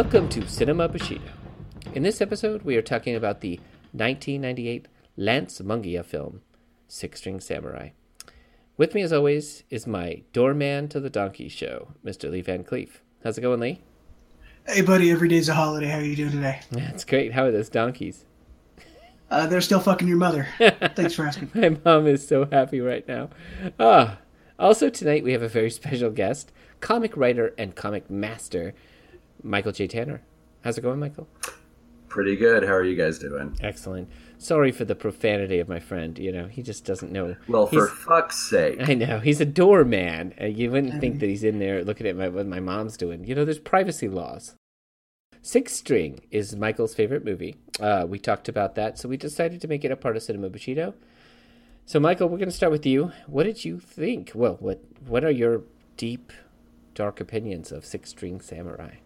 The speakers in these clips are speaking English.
Welcome to Cinema Bushido. In this episode, we are talking about the 1998 Lance Mungia film, Six String Samurai. With me, as always, is my doorman to the donkey show, Mr. Lee Van Cleef. How's it going, Lee? Hey, buddy. Every day's a holiday. How are you doing today? That's great. How are those donkeys? Uh, they're still fucking your mother. Thanks for asking. My mom is so happy right now. Ah. Also, tonight we have a very special guest, comic writer and comic master, Michael J. Tanner. How's it going, Michael? Pretty good. How are you guys doing? Excellent. Sorry for the profanity of my friend. You know, he just doesn't know. Well, for fuck's sake. I know he's a doorman. Uh, You wouldn't think that he's in there looking at my, what my mom's doing. You know, there's privacy laws. Six String is Michael's favorite movie. Uh, we talked about that, so we decided to make it a part of Cinema Bushido. So, Michael, we're going to start with you. What did you think? Well, what what are your deep, dark opinions of Six String Samurai?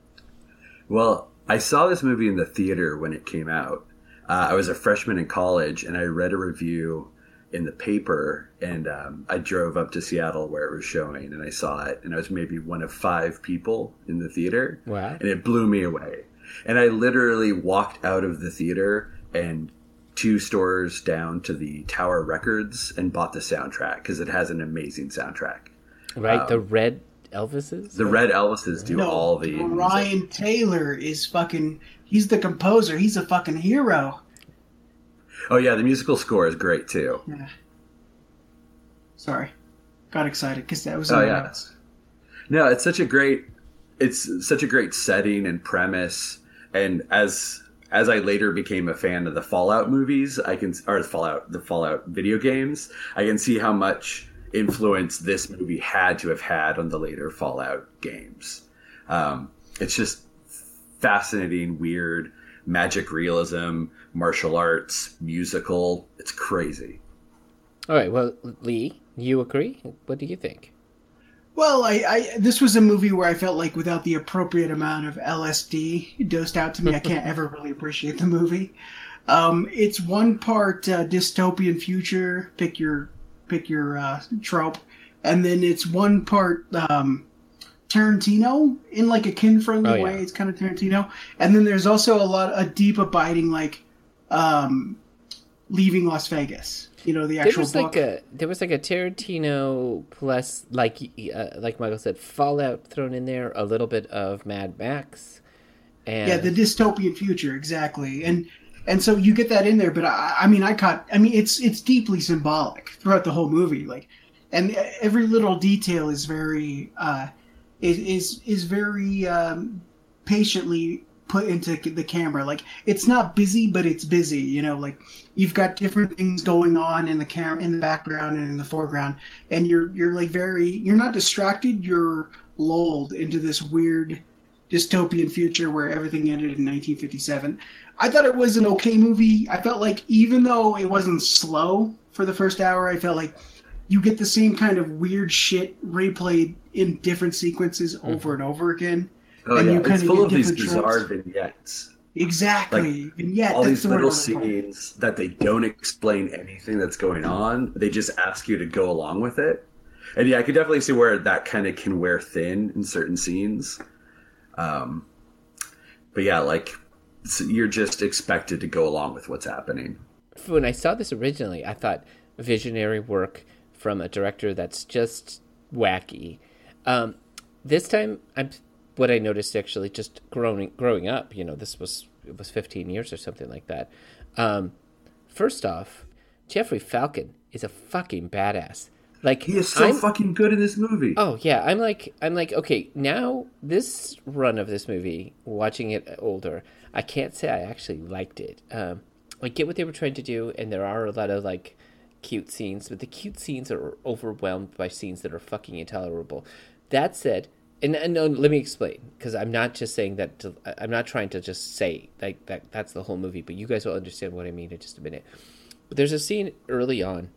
Well, I saw this movie in the theater when it came out. Uh, I was a freshman in college, and I read a review in the paper, and um, I drove up to Seattle where it was showing, and I saw it, and I was maybe one of five people in the theater, Wow. and it blew me away. And I literally walked out of the theater and two stores down to the Tower Records and bought the soundtrack because it has an amazing soundtrack. Right, the red Elvises. The Red Elvises do No, all the music. Brian Tyler is fucking. He's the composer. He's a fucking hero. Oh yeah, the musical score is great too. Yeah. Sorry, got excited because that was. Oh yeah. notes. No, it's such a great it's such a great setting and premise and as as I later became a fan of the Fallout movies, I can or the Fallout the Fallout video games, I can see how much influence this movie had to have had on the later Fallout games. Um, it's just fascinating, weird, magic realism, martial arts, musical. It's crazy. All right, well, Lee, you agree? What do you think? Well, I, I this was a movie where I felt like without the appropriate amount of LSD dosed out to me, I can't ever really appreciate the movie. Um, it's one part uh, dystopian future, pick your pick your uh, trope, and then it's one part um, Tarantino in like a kin friendly Oh, yeah. way. It's kind of Tarantino, and then there's also a lot a deep abiding like um, leaving Las Vegas. You know the actual There was book. like a there was like a Tarantino plus like uh, like Michael said Fallout thrown in there, a little bit of Mad Max, and Yeah, the dystopian future, exactly. And and so you get that in there, but I, I mean, I caught. I mean, it's it's deeply symbolic throughout the whole movie. Like, and every little detail is very uh, is is very um, patiently put into the camera. Like, it's not busy, but it's busy. You know, like you've got different things going on in the camera, in the background and in the foreground, and you're you're like very you're not distracted. You're lulled into this weird dystopian future where everything ended in 1957. I thought it was an okay movie. I felt like even though it wasn't slow for the first hour, I felt like you get the same kind of weird shit replayed in different sequences mm-hmm. over and over again. Oh And yeah, you it's kinda full get of these different bizarre tropes. vignettes. Exactly. and yet, all these the little I'm scenes that they don't explain anything that's going on. They just ask you to go along with it. And yeah, I could definitely see where that kind of can wear thin in certain scenes. Um, but yeah, like so you're just expected to go along with what's happening. when I saw this originally, I thought visionary work from a director that's just wacky. Um, this time, I'm what I noticed actually just growing growing up. You know, this was it was 15 years or something like that. Um, first off, Jeffrey Falcon is a fucking badass. Like He is so I'm- fucking good in this movie. Oh yeah, I'm like I'm like okay, now this run of this movie, watching it older, I can't say I actually liked it. Um I get what they were trying to do and there are a lot of like cute scenes, but the cute scenes are overwhelmed by scenes that are fucking intolerable. That said, and, and no, let me explain because I'm not just saying that to, I'm not trying to just say like that that's the whole movie, but you guys will understand what I mean in just a minute. But there's a scene early on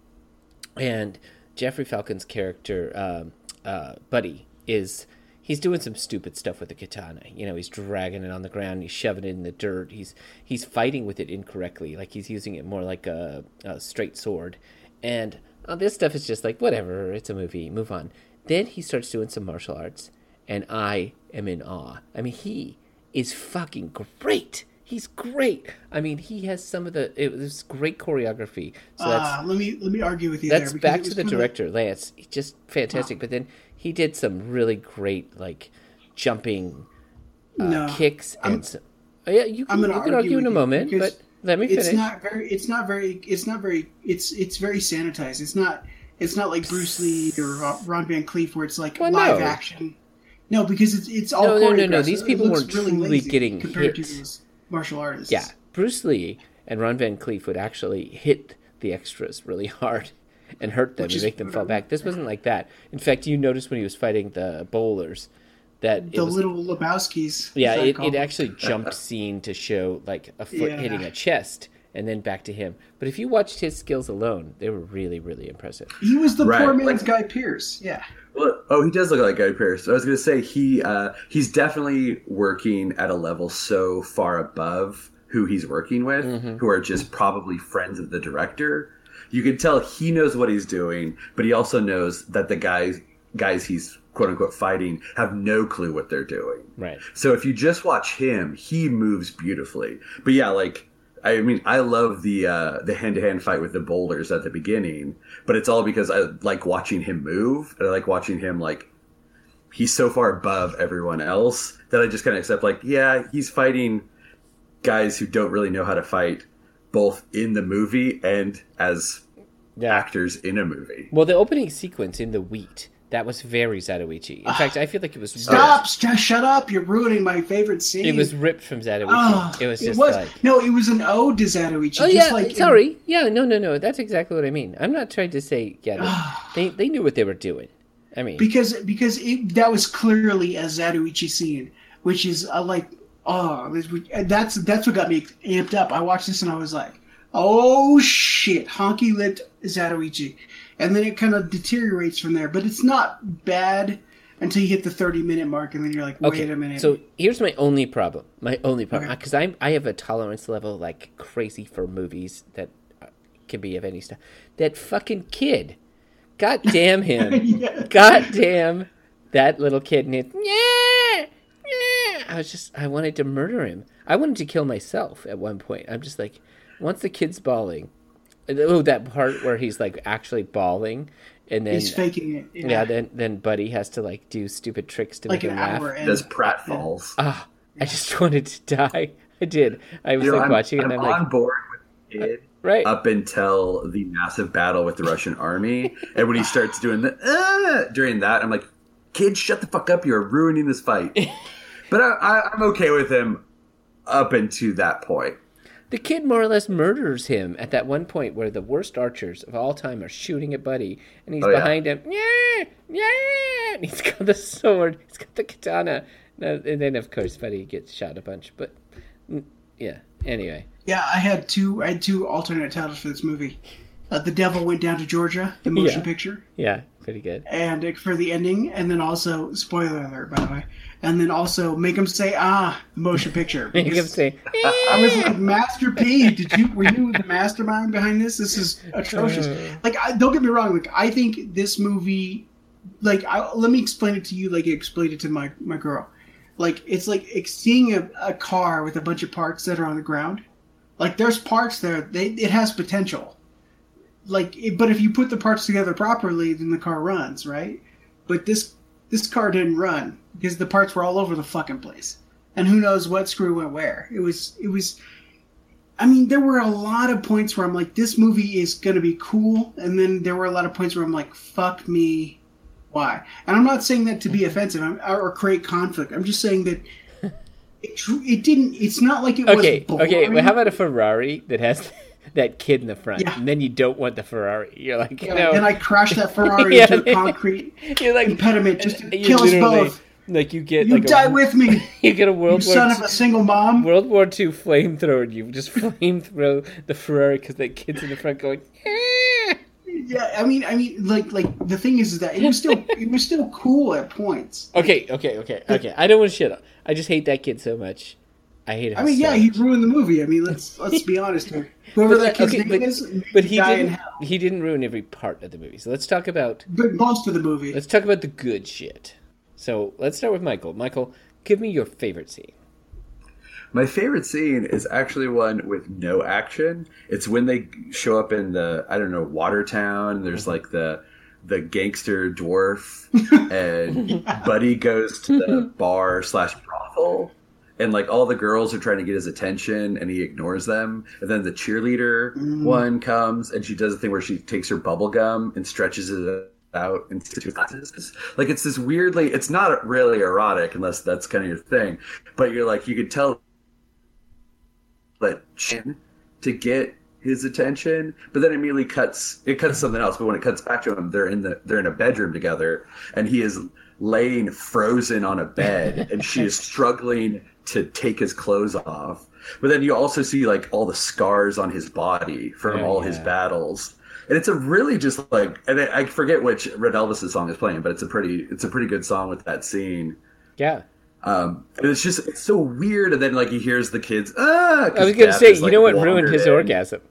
and Jeffrey Falcon's character, um, uh, Buddy, is he's doing some stupid stuff with the katana. You know, he's dragging it on the ground, he's shoving it in the dirt, he's he's fighting with it incorrectly, like he's using it more like a, a straight sword. And uh, this stuff is just like whatever, it's a movie, move on. Then he starts doing some martial arts, and I am in awe. I mean, he is fucking great. He's great. I mean, he has some of the it was great choreography. So Uh, let me let me argue with you that's there. back to the director Lance. He's just fantastic. But then he did some really great like jumping uh, No, kicks I'm- and some, yeah, you can, I'm you can argue argue in a moment, but let me finish. It's not very. It's not very. It's not very. It's it's very sanitized. It's not. It's not like Bruce Lee or Ron- Van Clief where it's like Well, live no. action. No, because it's it's all No, no, no, no, choreographed. these people weren't truly getting hit. To those martial artists. Yeah, Bruce Lee and Ron Van Clief would actually hit the extras really hard and hurt them Which and make them fall back. This wasn't like that. In fact, you noticed when he was fighting the bowlers that the was, little Lebowski's. yeah, it, it actually jumped scene to show like a foot Yeah. hitting a chest and then back to him. But if you watched his skills alone, they were really, really impressive. He was the Right, poor man's like- Guy Pearce. Yeah. Well, oh, he does look like Guy Pearce. I was going to say he uh, he's definitely working at a level so far above who he's working with, who are just probably friends of the director. You can tell he knows what he's doing, but he also knows that the guys guys he's quote unquote fighting have no clue what they're doing. Right. So if you just watch him, he moves beautifully. But yeah, like I mean, I love the uh, the hand to hand fight with the boulders at the beginning, but it's all because I like watching him move, and I like watching him like he's so far above everyone else that I just kind of accept like, yeah, he's fighting guys who don't really know how to fight, both in the movie and as Yeah. actors in a movie. Well, the opening sequence in the wheat that was very Zatoichi. In ah. fact, I feel like it was Stop! Just shut up! You're ruining my favorite scene. It was ripped from Zatoichi. Oh, ah, it was just like. no. It was an ode to Zatoichi. Oh just yeah, like sorry. Yeah, no, no, no. That's exactly what I mean. I'm not trying to say yeah. Ah. They they, they knew what they were doing. I mean, because because it, that was clearly a Zatoichi scene, which is uh, like oh this- that's that's what got me amped up. I watched this and I was like, oh shit, honky lipped Zatoichi, and then it kind of deteriorates from there. But it's not bad until you hit the thirty minute mark, and then you're like, wait okay. a minute. So here's my only problem. My only problem Okay. because I'm I have a tolerance level like crazy for movies that uh, can be of any stuff. That fucking kid. God damn him. Yeah. God damn that little kid. And it, yeah, yeah. I was just, I wanted to murder him. I wanted to kill myself at one point. I'm just like, once the kid's bawling, oh, that part where he's like actually bawling, and then He's faking it. yeah, then then Buddy has to like do stupid tricks to like make an him laugh. hour in. Does pratfalls? Ah, I just wanted to die. I did. I was You know, like I'm, watching it, I'm and I'm on like, board with the kid. right. up until the massive battle with the Russian army. And when he starts doing the uh, during that, I'm like, kid, shut the fuck up! You're ruining this fight. but I, I, I'm okay with him up until that point. The kid more or less murders him at that one point where the worst archers of all time are shooting at Buddy, and he's Oh, yeah. behind him. Yeah, yeah, and he's got the sword. He's got the katana. And then of course Buddy gets shot a bunch. But mm, yeah. Anyway, Yeah, I had two. I had two alternate titles for this movie. Uh, the Devil Went Down to Georgia, the motion Yeah. picture, yeah, pretty good. and uh, for the ending, and then also spoiler alert, by the way, and then also make them say ah, the motion picture. Make him say, I was like, Master P, did you were you the mastermind behind this? This is atrocious. Like, I, don't get me wrong. Like, I think this movie, like, I, let me explain it to you. Like, I explained it to my my girl. Like, it's like seeing a, a car with a bunch of parts that are on the ground. Like, there's parts there. They it has potential. Like, it, but if you put the parts together properly, then the car runs, right? But this this car didn't run because the parts were all over the fucking place, and who knows what screw went where. It was it was. I mean, there were a lot of points where I'm like, this movie is gonna be cool, and then there were a lot of points where I'm like, fuck me, why? And I'm not saying that to be offensive I'm, or create conflict. I'm just saying that it, it didn't. It's not like it okay, was. okay. Well, boring. how about a Ferrari that has that kid in the front, Yeah. and then you don't want the Ferrari? You're like, Yeah, no. Then I crashed that Ferrari Yeah. into a concrete You're like impediment just to you kill us both. Like you get You like die a, with me, you get a you World War son II of a single mom. World War II flamethrower, and you just flamethrow the Ferrari because that kid's in the front going. "Eh." Yeah, I mean, I mean, like, like the thing is, is that it was still, it was still cool at points. Okay, okay, okay, okay. I don't want to shit on. I just hate that kid so much. I hate him. I mean, so yeah, he ruined the movie. I mean, let's let's be honest here. Whoever But, that kid's okay, name but, is, but he didn't. He didn't ruin every part of the movie. So let's talk about But most of the movie. let's talk about the good shit. So let's start with Michael. Michael, give me your favorite scene. My favorite scene is actually one with no action. It's when they show up in the I don't know Watertown. There's mm-hmm. like the the gangster dwarf, and Buddy goes to the bar slash brothel, and like all the girls are trying to get his attention, and he ignores them. And then the cheerleader mm. one comes, and she does a thing where she takes her bubble gum and stretches it out into two. Like it's this weirdly, it's not really erotic unless that's kind of your thing, but you're like you could tell that chin to get his attention, but then immediately cuts it cuts something else. But when it cuts back to him, they're in the they're in a bedroom together, and he is laying frozen on a bed, and she is struggling to take his clothes off. But then you also see like all the scars on his body from Yeah, all his battles. And it's a really just like, and I forget which Red Elvis' song is playing, but it's a pretty, it's a pretty good song with that scene. Yeah. Um, and it's just it's so weird. And then like he hears the kids. Ah, I was gonna say, is, you like, know what ruined his in. orgasm?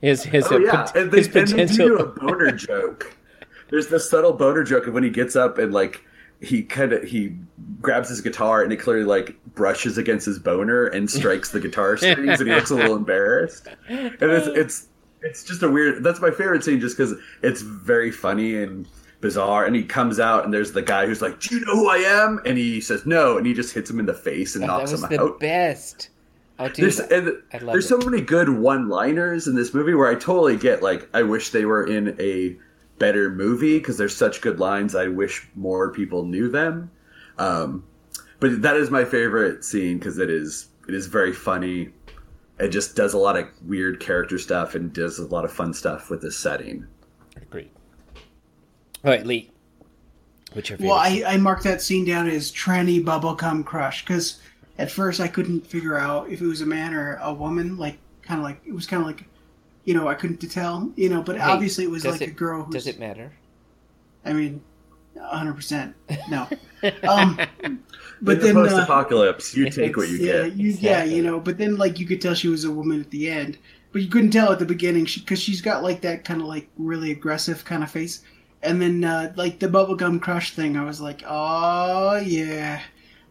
His his Oh uh, yeah, pot- and they, his and potential. do a boner joke. There's the subtle boner joke of when he gets up and like he kind of he grabs his guitar and it clearly like brushes against his boner and strikes the guitar strings and he looks a little embarrassed. And it's it's it's just a weird. That's my favorite scene just because it's very funny and bizarre. And he comes out and there's the guy who's like, "Do you know who I am?" And he says no, and he just hits him in the face and Oh, that knocks him the out. best. Oh, dude, There's and there's it. so many good one-liners in this movie where I totally get like I wish they were in a better movie because there's such good lines. I wish more people knew them. Um, but that is my favorite scene because it is it is very funny. It just does a lot of weird character stuff and does a lot of fun stuff with this setting. Agreed. All right, Lee. What's your favorite? Well, I, I marked that scene down as tranny bubblegum crush because at first I couldn't figure out if it was a man or a woman. Like, kind of like it was kind of like, you know, I couldn't tell. You know, but Hey, obviously it was like it- a girl who's. Does it matter? I mean, hundred percent. No. um, but in then the uh, post-apocalypse, you take what you yeah, get. you, yeah, you know. But then like you could tell she was a woman at the end, but you couldn't tell at the beginning because she's got like that kind of like really aggressive kind of face. And then uh, like the bubblegum crush thing, I was like, oh yeah.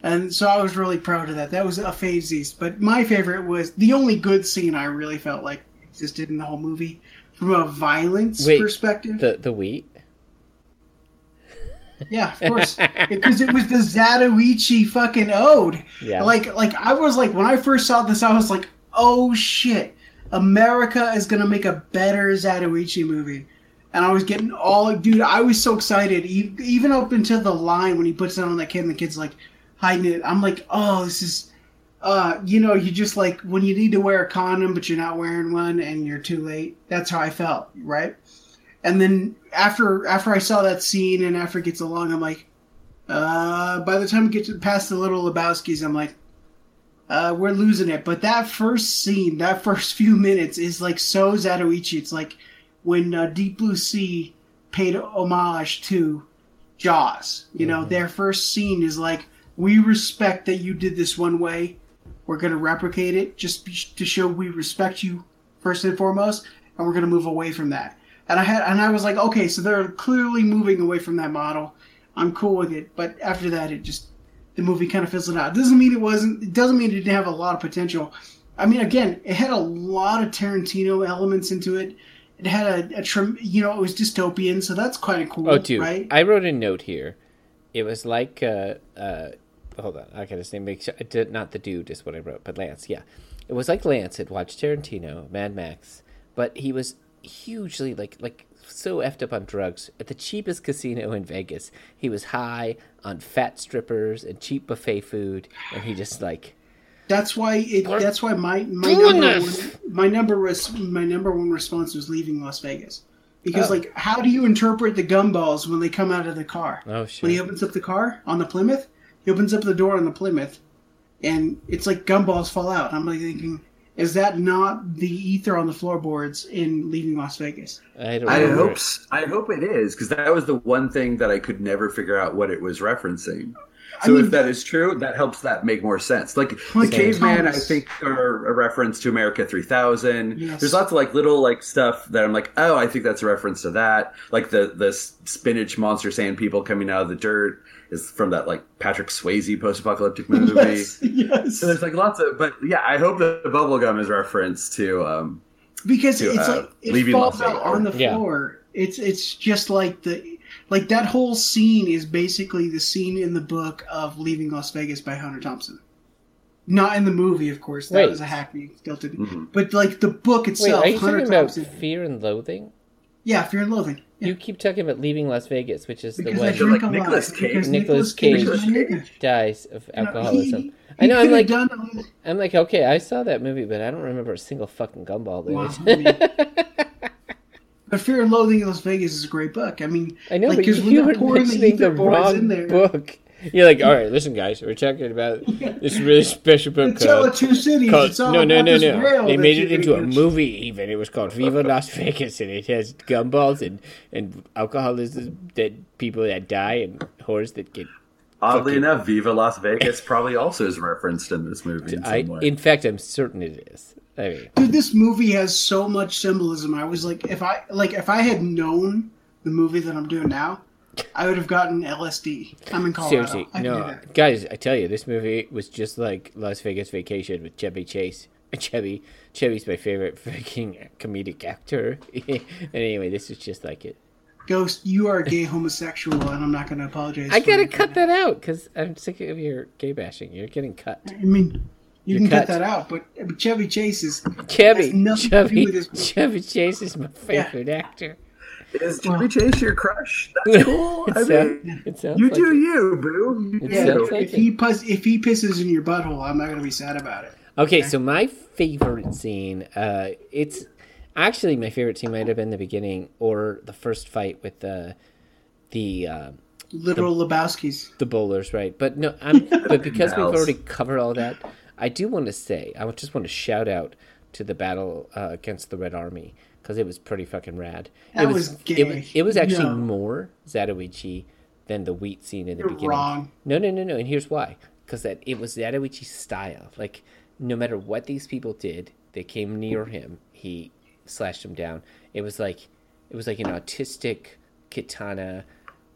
And so I was really proud of that. That was a phase But my favorite was the only good scene I really felt like existed in the whole movie from a violence Wait, perspective. The the wheat. Yeah, of course, because it was the Zatoichi fucking ode. Yeah. Like, like I was like when I first saw this, I was like, oh shit, America is gonna make a better Zatoichi movie. And I was getting all, dude. I was so excited, even up until the line when he puts it on that kid, and the kid's like hiding it. I'm like, oh, this is, uh, you know, you just like when you need to wear a condom, but you're not wearing one, and you're too late. That's how I felt, right? And then after after I saw that scene and after it gets along, I'm like, uh, by the time we get to past the little Lebowski's, I'm like, uh, we're losing it. But that first scene, that first few minutes is like so Zatoichi. It's like when uh, Deep Blue Sea paid homage to Jaws. You know, their first scene is like, we respect that you did this one way. We're going to replicate it just to show we respect you first and foremost, and we're going to move away from that. And I had, and I was like, okay, so they're clearly moving away from that model. I'm cool with it. But after that, it just the movie kind of fizzled out. It doesn't mean it wasn't. It doesn't mean it didn't have a lot of potential. I mean, again, it had a lot of Tarantino elements into it. It had a, a trim, you know, it was dystopian, so that's kind of cool, Oh, dude, right? I wrote a note here. It was like, uh, uh, hold on, I gotta say, make sure, uh, I did, not the dude is what I wrote, but Lance, yeah. It was like Lance had watched Tarantino, Mad Max, but he was hugely, like, like, so effed up on drugs. At the cheapest casino in Vegas, he was high on fat strippers and cheap buffet food, and he just, like, That's why it. What? That's why my my number one, my number was my number one response was leaving Las Vegas, because Oh. like how do you interpret the gumballs when they come out of the car? oh, shit! When he opens up the car on the Plymouth, he opens up the door on the Plymouth, and it's like gumballs fall out. I'm like thinking, is that not the ether on the floorboards in leaving Las Vegas? I don't I remember. hope s- I hope it is because that was the one thing that I could never figure out what it was referencing. I So mean, if that is true, that helps that make more sense. Like Like the caveman, I think are a reference to America 3000. Yes. There's lots of like little like stuff that I'm like, oh, I think that's a reference to that. Like the the spinach monster sand people coming out of the dirt is from that like Patrick Swayze post-apocalyptic movie. yes, yes. So there's like lots of, but yeah, I hope the bubblegum is reference to um, because to, it's uh, like it falls out on the Yeah. floor. It's it's just like the like that whole scene is basically the scene in the book of Leaving Las Vegas by Hunter Thompson. Not in the movie, of course. That Wait. was a hackney stilted. Mhm. But like the book Wait, itself, are you Hunter talking about Fear and Loathing? Yeah, Fear and Loathing. Yeah. You keep talking about leaving Las Vegas, which is because the I one You're like a lot. Nicolas Cage. Because Nicolas Nicolas Cage. Cage. is a nigga. dies of You know, alcoholism. he- I know. I'm like, done I'm like, okay, I saw that movie, but I don't remember a single fucking gumball in Wow, it. But Fear and Loathing in Las Vegas is a great book. I mean, I know, like, but 'cause when you they're were pouring mentioning the ether boards wrong in there- book. You're like, all right, listen, guys, we're talking about this really special The book Tale called. of Two Cities. called it's all no, no, no, no. They made it into a movie. Even it was called Viva Las Vegas, and it has gumballs and and alcoholism that people that die and whores that get. Oddly Fucking- enough, Viva Las Vegas probably also is referenced in this movie in some I, way. in fact, I'm certain it is. I mean, Dude, this movie has so much symbolism. I was like, if I like, if I had known the movie that I'm doing now, I would have gotten LSD. I'm in Colorado. seriously, I no, guys, I tell you, this movie was just like Las Vegas Vacation with Chevy Chase. Chevy, Chevy's my favorite freaking comedic actor. and anyway, this is just like it. Ghost, you are a gay homosexual, and I'm not going to apologize. I gotta cut that out because I'm sick of your gay bashing. You're getting cut. I mean, you You're can cut. cut. that out, but, but Chevy Chase is Chevy, has nothing to do Chevy, Chevy Chase is my favorite actor. Is Chevy Chase your crush? That's cool. I sound- mean, sounds you like do it. you, boo. You Yeah, do. if, like if it. he pus- if he pisses in your butthole, I'm not going to be sad about it. Okay, so my favorite scene, uh, it's actually my favorite scene might have been the beginning or the first fight with the the uh, Literal Lebowski's. the bowlers, right? But no, I'm but because we've already covered all that, I do want to say I just want to shout out to the battle uh, against the Red Army because it was pretty fucking rad. That it was It, gay. was- it was actually more Zatoichi than the wheat scene in the You're beginning. wrong. No, no, no, no. And here's why: because that it was Zatoichi's style. Like no matter what these people did, they came near him, he slashed them down. It was like it was like an autistic katana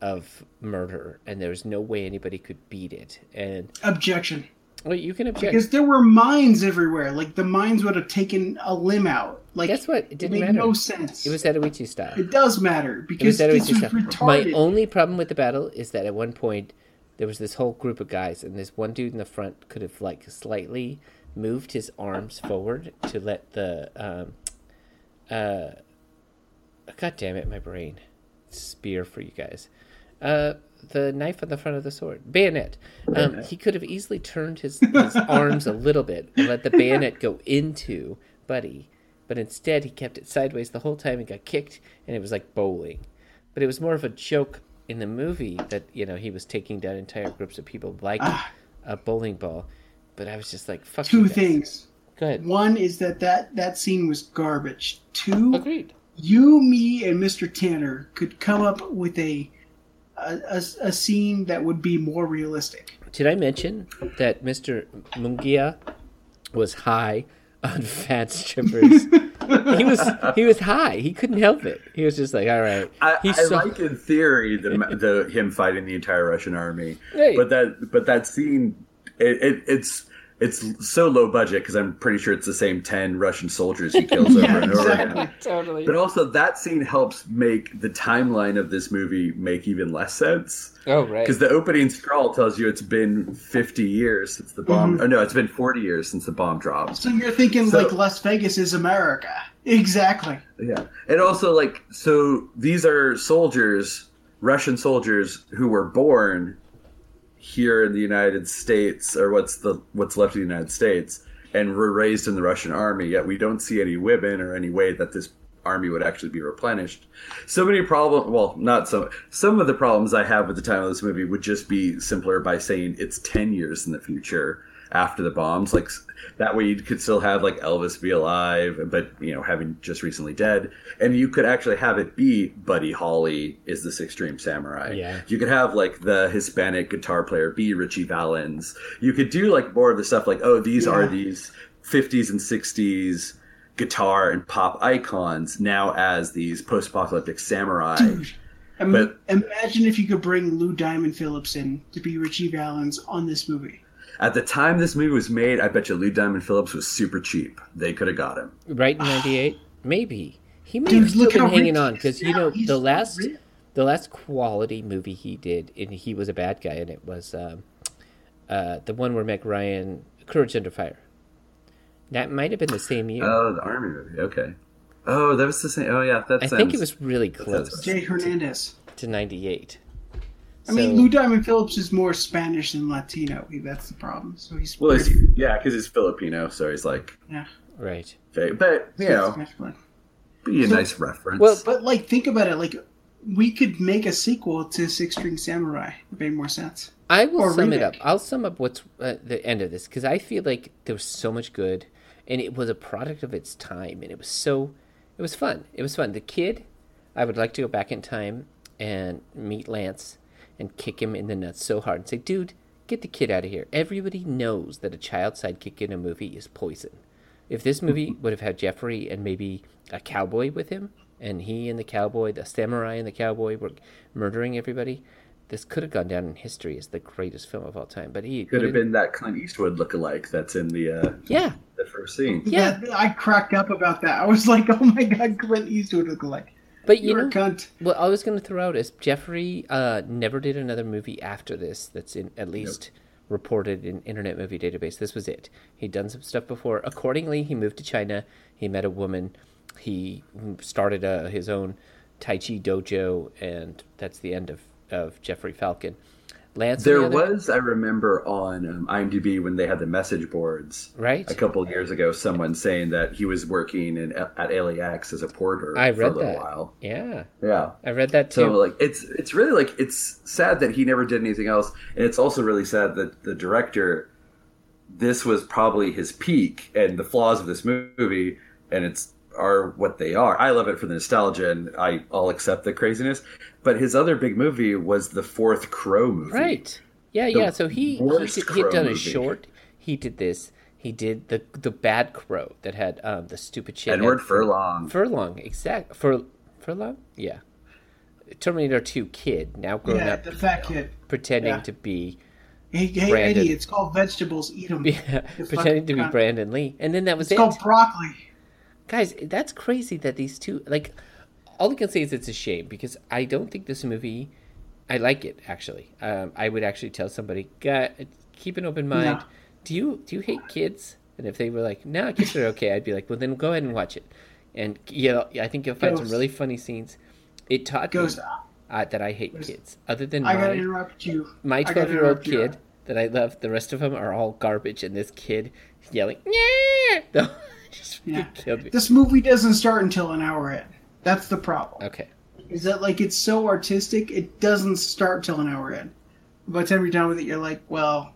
of murder, and there was no way anybody could beat it. And Objection. well, you can object. Because there were mines everywhere. Like the mines would have taken a limb out. Like Guess what? It It didn't made matter. no sense. It was Zatoichi style. It does matter It was because this was style. My only problem with the battle is that at one point there was this whole group of guys, and this one dude in the front could have like slightly moved his arms forward to let the um, uh, God damn it, my brain spear for you guys. Uh, the knife on the front of the sword, bayonet. Um, he could have easily turned his, his arms a little bit and let the bayonet go into Buddy, but instead he kept it sideways the whole time and got kicked, and it was like bowling. But it was more of a joke in the movie that you know he was taking down entire groups of people like ah. a bowling ball. But I was just like, "Fuck Two things. Go ahead. One is that, that that scene was garbage. Two, Agreed. you, me, and Mr. Tanner could come up with a a, a, a scene that would be more realistic. Did I mention that Mr. Mungia was high on fat strippers? he was he was high. He couldn't help it. He was just like, all right. I, I so- like in theory the, the him fighting the entire Russian army, Hey. but that but that scene it, it it's it's so low budget because I'm pretty sure it's the same ten Russian soldiers he kills over Yeah, and over exactly. again. totally. But also that scene helps make the timeline of this movie make even less sense oh right. because the opening scroll tells you it's been 50 years since the bomb. Mm-hmm. Oh no, it's been 40 years since the bomb dropped. So you're thinking So- like Las Vegas is America. Exactly. Yeah. And also like so these are soldiers, Russian soldiers who were born here in the United States or what's the what's left of the United States and were raised in the Russian army, yet we don't see any women or any way that this army would actually be replenished. So many problems well, not some some of the problems I have with the time of this movie would just be simpler by saying it's 10 years in the future after the bombs. Like that way, you could still have like Elvis be alive, but you know, having just recently dead, and you could actually have it be Buddy Holly is this extreme samurai. Yeah. you could have like the Hispanic guitar player be Ritchie Valens. You could do like more of the stuff like, oh, these are Yeah. these 50s and 60s guitar and pop icons now as these post-apocalyptic samurai. Dude, But- imagine if you could bring Lou Diamond Phillips in to be Ritchie Valens on this movie. At the time this movie was made, I bet you Lou Diamond Phillips was super cheap. They could have got him. Right in '98, maybe he may Dude, have still look been how hanging on because you know the last rich. the last quality movie he did, and he was a bad guy, and it was um, uh, the one where Meg Ryan, Courage Under Fire. That might have been the same year. Oh, the army movie. Okay. Oh, that was the same. Oh, yeah. That I sounds, think it was really close Jay Hernandez. to '98. I mean, Lou Diamond Phillips is more Spanish than Latino. That's the problem. So he's Well, pretty- he's, yeah, because he's Filipino, so he's like, yeah. right. fake. but you know, be a So- nice reference. Well, But like, think about it. Like, we could make a sequel to Six String Samurai. It made more sense. I will Or sum it up. I'll sum up what's at the end of this because I feel like there was so much good, and it was a product of its time, and it was so, it was fun. It was fun. The kid, I would like to go back in time and meet Lance and kick him in the nuts so hard and say, "Dude, get the kid out of here." Everybody knows that a child sidekick in a movie is poison. If this movie would have had Jeffrey and maybe a cowboy with him, and he and the cowboy, the samurai and the cowboy were murdering everybody, this could have gone down in history as the greatest film of all time. But he could have it- been that Clint Eastwood lookalike that's in the uh, yeah, the first scene. Yeah. I cracked up about that. I was like, oh my god, Clint Eastwood look like. But you You're know a cunt. what I was going to throw out is Jeffrey uh, never did another movie after this. That's in at least reported in Internet Movie Database. This was it. He'd done some stuff before. Accordingly, he moved to China. He met a woman. He started uh, his own Tai Chi dojo, and that's the end of, of Jeffrey Falcon. Lance, There the was, I remember, on um, IMDb when they had the message boards right. a couple of years ago, someone saying that he was working in at LAX as a porter I for a read little that. while. Yeah, Yeah. I read that too. So like it's it's really like it's sad that he never did anything else, and it's also really sad that the director, this was probably his peak, and the flaws of this movie, and it's are what they are. I love it for the nostalgia, and I I'll accept the craziness. But his other big movie was the Fourth Crow movie. Right. Yeah, The yeah. So he he worst did, he'd Crow done a movie. short. He did this. He did the the bad crow that had um, the stupid shit. Edward Furlong. Furlong, exact. Fur Furlong, yeah. Terminator Two kid now grown Yeah, up, the fat kid. pretending yeah. to be Hey, hey Brandon. Eddie, it's called vegetables. Eat them. yeah, pretending to be Brandon Lee, and then that was It's it. called broccoli. Guys that's crazy that these two like all i can say is it's a shame because i don't think this movie i like it actually. Um, i would actually tell somebody "God, keep an open mind. No. do you do you hate kids? And if they were like no kids are okay i'd be like well then go ahead and watch it. And you know i think you'll find some really funny scenes. It taught Goes. me uh, that i hate kids. Other than I gotta my, interrupt you. my 12 year old interrupt you. kid that i love the rest of them are all garbage and this kid yelling yeah just Yeah. killed me This movie doesn't start until an hour in. That's the problem. okay Is that like it's so artistic, it doesn't start till an hour in. By the time you're done with it, you're like, well,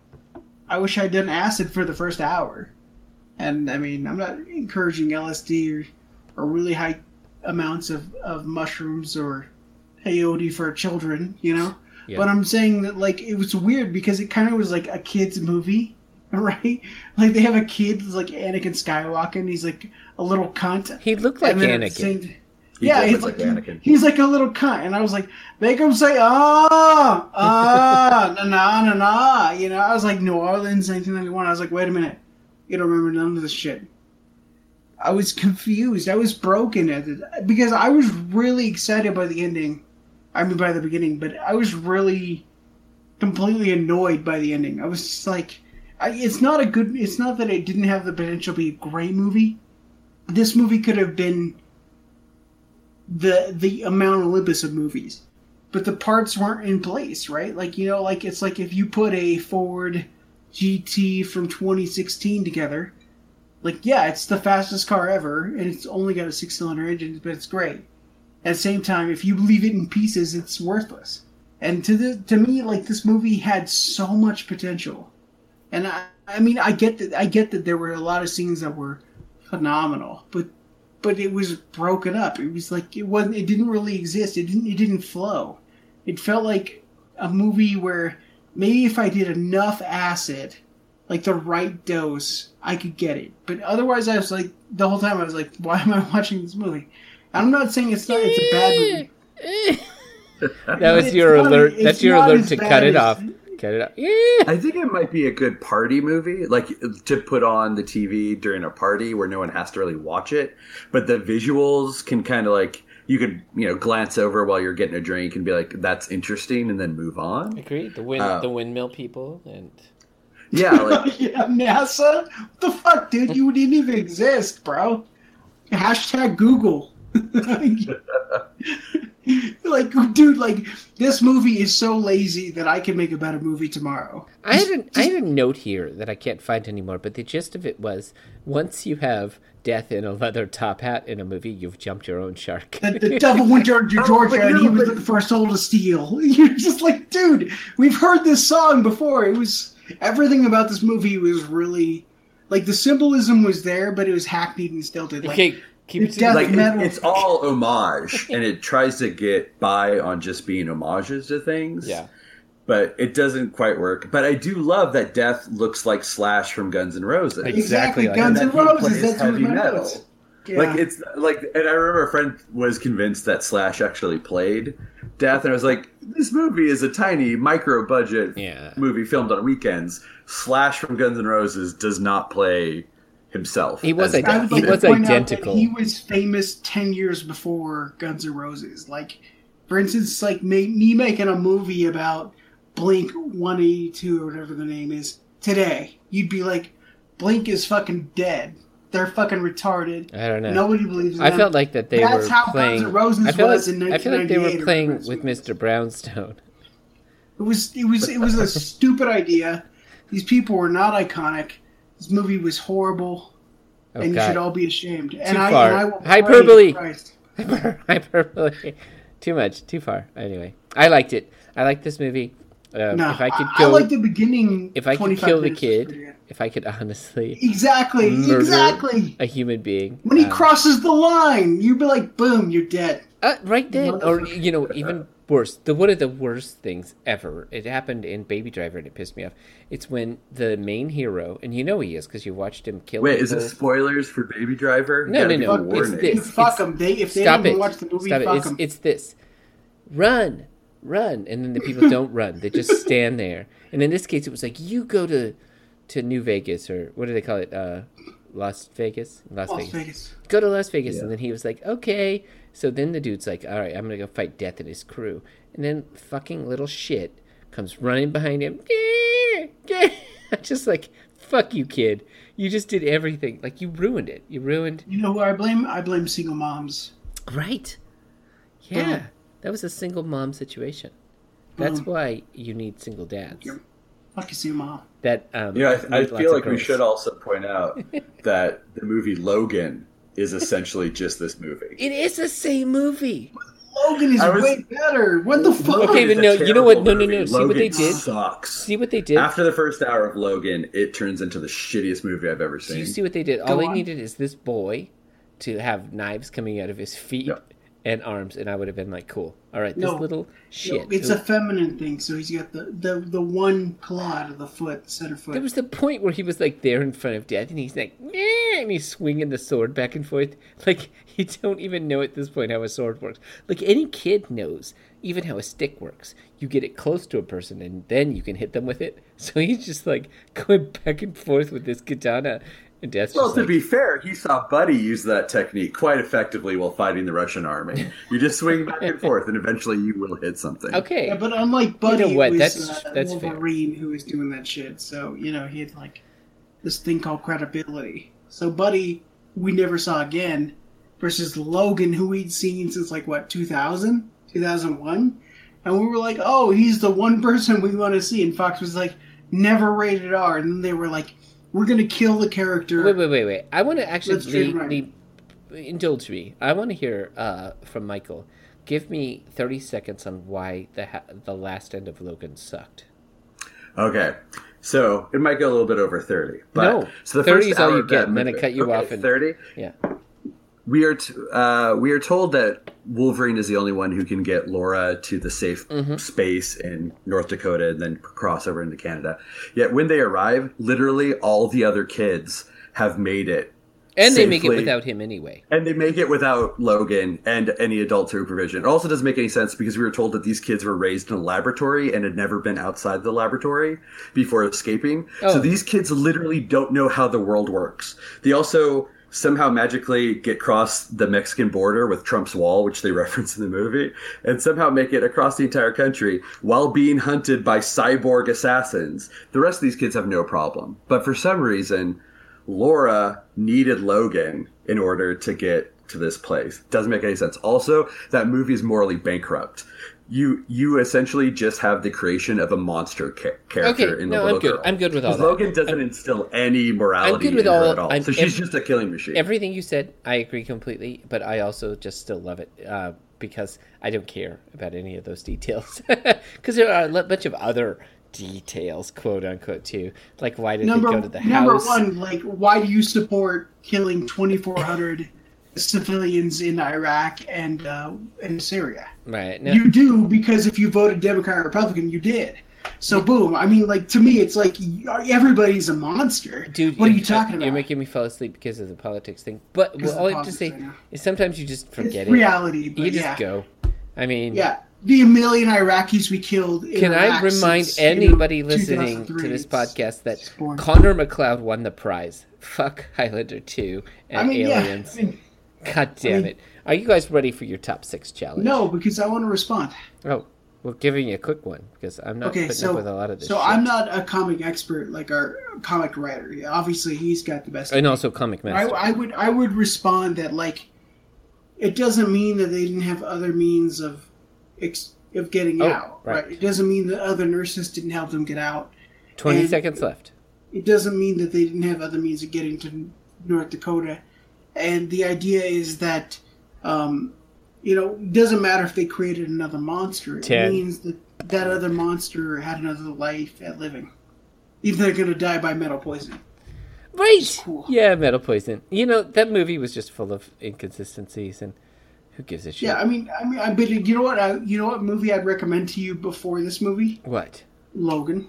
I wish I'd done acid for the first hour. And I mean, I'm not encouraging LSD or, or really high amounts of, of mushrooms or peyote for children, you know? Yeah. But I'm saying that like it was weird because it kind of was like a kid's movie, right? Like they have a kid who's like Anakin Skywalker, and he's like a little cunt. He looked like And then Anakin. same- He yeah, he's like, like Anakin. he's like a little cunt, and I was like, make him say ah ah na na na na. You know, I was like New Orleans, 1991. I was like, wait a minute, you don't remember none of this shit. I was confused. I was broken at it because I was really excited by the ending. I mean, by the beginning, but I was really completely annoyed by the ending. I was just like, I, it's not a good. It's not that it didn't have the potential to be a great movie. This movie could have been the the Mount Olympus of movies, but the parts weren't in place, right? Like you know, like it's like if you put a Ford GT from 2016 together, like yeah, it's the fastest car ever, and it's only got a six cylinder engine, but it's great. At the same time, if you leave it in pieces, it's worthless. And to the to me, like this movie had so much potential, and I, I mean, I get that. I get that there were a lot of scenes that were phenomenal, but but it was broken up. It was like it wasn't. It didn't really exist. It didn't. It didn't flow. It felt like a movie where maybe if I did enough acid, like the right dose, I could get it. But otherwise, I was like the whole time I was like, why am I watching this movie? I'm not saying it's not. It's a bad movie. that was It's your not- alert. it's That's your alert to cut it as- off. Cut it off. Yeah. I think it might be a good party movie, like to put on the TV during a party where no one has to really watch it. But the visuals can kind of like you could you know glance over while you're getting a drink and be like, "That's interesting," and then move on. Agreed. The wind, Uh, the windmill people, and Yeah, like yeah, NASA. What the fuck, dude? You didn't even exist, bro. Hashtag Google. like, dude, like this movie is so lazy that I can make a better movie tomorrow. I had a, I had a note here that I can't find anymore. But the gist of it was, once you have death in a leather top hat in a movie, you've jumped your own shark. The, the devil went to Georgia, and he was looking for a soul to steal. You're just like, dude, we've heard this song before. It was everything about this movie was really like the symbolism was there, but it was hackneyed and stilted. Like, okay, keep it it's to death the- like it- it's all homage, and it tries to get by on just being homages to things. yeah. but it doesn't quite work. But I do love that Death looks like Slash from Guns N' Roses. Exactly exactly, like Guns. N' And that he Roses. That's what heavy my metal. notes. Yeah. Like it's like, and I remember a friend was convinced that Slash actually played Death, and I was like, "This movie is a tiny, micro budget Yeah. movie filmed on weekends. Slash from Guns N' Roses does not play himself. He was as ident- I Death. would he was to point out that identical. he was famous ten years before Guns N' Roses. Like, for instance, like me, me making a movie about Blink One Eighty Two or whatever the name is today, you'd be like, Blink is fucking dead. They're fucking retarded. I don't know. Nobody believes. In I them. felt like that they That's were how Guns playing. N' Roses I feel was like, in I feel like they were playing with it's Mr. Brownstone. It was it was it was a stupid idea. These people were not iconic. This movie was horrible, Oh and you should all be ashamed. And I, far. and I Hyperbole. hyperbole. Too much, too far. Anyway, I liked it. I liked this movie. Um, No, if I could I, like the beginning. if I could kill the minutes was pretty kid, if I could honestly Exactly, exactly. a human being, When he um, crosses the line, you'd be like, "Boom, you're dead." Uh, right then, or you know, even worse. The one of the worst things ever. It happened in Baby Driver, and it pissed me off. It's when the main hero, and you know he is because you watched him kill. Wait, is people. this spoilers for Baby Driver? No, no, no. give It's warning. this. Fuck them. They if they Stop haven't it! watched the movie, Stop it! fuck It's, them. it's this. Run, run, and then the people don't run. They just stand there. And in this case, it was like you go to to New Vegas or what do they call it? Uh, Las Vegas. Las, Las Vegas. Vegas. Go to Las Vegas, Yeah. and then he was like, okay. So then the dude's like, all right, I'm gonna go fight Death and his crew. And then fucking little shit comes running behind him. just like, fuck you, kid. You just did everything. Like you ruined it. You ruined. You know who I blame? I blame single moms. Right. Yeah. Boom. That was a single mom situation. That's Boom. why you need single dads. Yep. Fuck you, single mom. That um Yeah, I, I feel of like we should also point out that the movie Logan is essentially just this movie. It is the same movie. Logan is was- way better. What the fuck? Okay, Logan but is a no, you know what? terrible No, no, no. movie. See what they did? Sucks. See what they did? After the first hour of Logan, it turns into the shittiest movie I've ever Do seen. you see what they did? All Go they on. needed is this boy to have knives coming out of his feet Yep. And arms, and I would have been like, cool. All right, this No. little No, shit. it's who- a feminine thing, so he's got the, the, the one claw out of the foot, center foot. There was the point where he was like there in front of death, and he's like, "Nyeh," and he's swinging the sword back and forth. Like you don't even know at this point how a sword works. Like any kid knows, even how a stick works. You get it close to a person, and then you can hit them with it. So he's just like going back and forth with this katana, and Well, just to like, be fair, he saw Buddy use that technique quite effectively while fighting the Russian army. You just swing back and forth, and eventually you will hit something. okay. Yeah, but unlike Buddy, know what? was That's- uh, that's fair. Wolverine who was doing that shit. So you know he had like this thing called credibility. So Buddy, we never saw again, versus Logan, who we'd seen since like what 2000, 2001, and we were like, oh, he's the one person we want to see. And Fox was like, never rated R, and then they were like, we're gonna kill the character. Wait, wait, wait, wait. I want to actually Let's leave, leave- indulge me. I want to hear uh, from Michael. Give me thirty seconds on why the ha- the last end of Logan sucked. Okay. So it might go a little bit over thirty. But, No, so the 30 is all you get, that and then I cut you okay, off and- thirty. Yeah. We are t- uh, we are told that Wolverine is the only one who can get Laura to the safe Mm-hmm. space in North Dakota and then cross over into Canada. Yet when they arrive, literally all the other kids have made it, And they make it without him anyway. and they make it without Logan and any adult supervision. It also doesn't make any sense because we were told that these kids were raised in a laboratory and had never been outside the laboratory before escaping. Oh. So these kids literally don't know how the world works. They also somehow magically get across the Mexican border with Trump's wall, which they reference in the movie, and somehow make it across the entire country while being hunted by cyborg assassins. The rest of these kids have no problem. But for some reason, Laura needed Logan in order to get to this place. Doesn't make any sense. Also, that movie is morally bankrupt. You you essentially just have the creation of a monster ca- character Okay, in the no, little I'm good. girl. I'm good with all 'Cause that. Logan doesn't instill any morality I'm good with in her all- at all. I'm- so she's ev- just a killing machine. Everything you said, I agree completely, but I also just still love it uh, because I don't care about any of those details. Because there are a bunch of other details, quote unquote, too. Like, why did number they go to the number house? Number one, like, why do you support killing 2,400 civilians in Iraq and uh, in Syria? Right. No, You do because if you voted Democrat or Republican, you did. So boom. I mean, like to me, it's like everybody's a monster. Dude, what are you- talking about? You're making me fall asleep because of the politics thing. But well, all I have to say know. is sometimes you just it's forget it. reality, but You just yeah, go. I mean, yeah. The million Iraqis we killed. In Can I remind since, you know, anybody listening to this podcast that it's. Connor MacLeod won the prize? Fuck Highlander 2 and I mean, Aliens. yeah. I mean, God damn mean- it. Are you guys ready for your top six challenge? no, because I want to respond. Oh, we're giving you a quick one because I'm not Okay, putting so up with a lot of this so shit. I'm not a comic expert like our comic writer. Obviously, he's got the best. and also Comic I, Master. I would I would respond that like it doesn't mean that they didn't have other means of ex, of getting Oh, out. right. Right. It doesn't mean that other nurses didn't help them get out. 20 and- seconds left. It doesn't mean that they didn't have other means of getting to North Dakota. And the idea is that um, you know it doesn't matter if they created another monster. It means that that other monster had another life at living. Even they're going to die by metal poisoning. Right. cool. Yeah, Metal Poison. You know, that movie was just full of inconsistencies and who gives a shit? Yeah, I mean, I mean, I but you know what? I, you know what movie I'd recommend to you before this movie? What? Logan.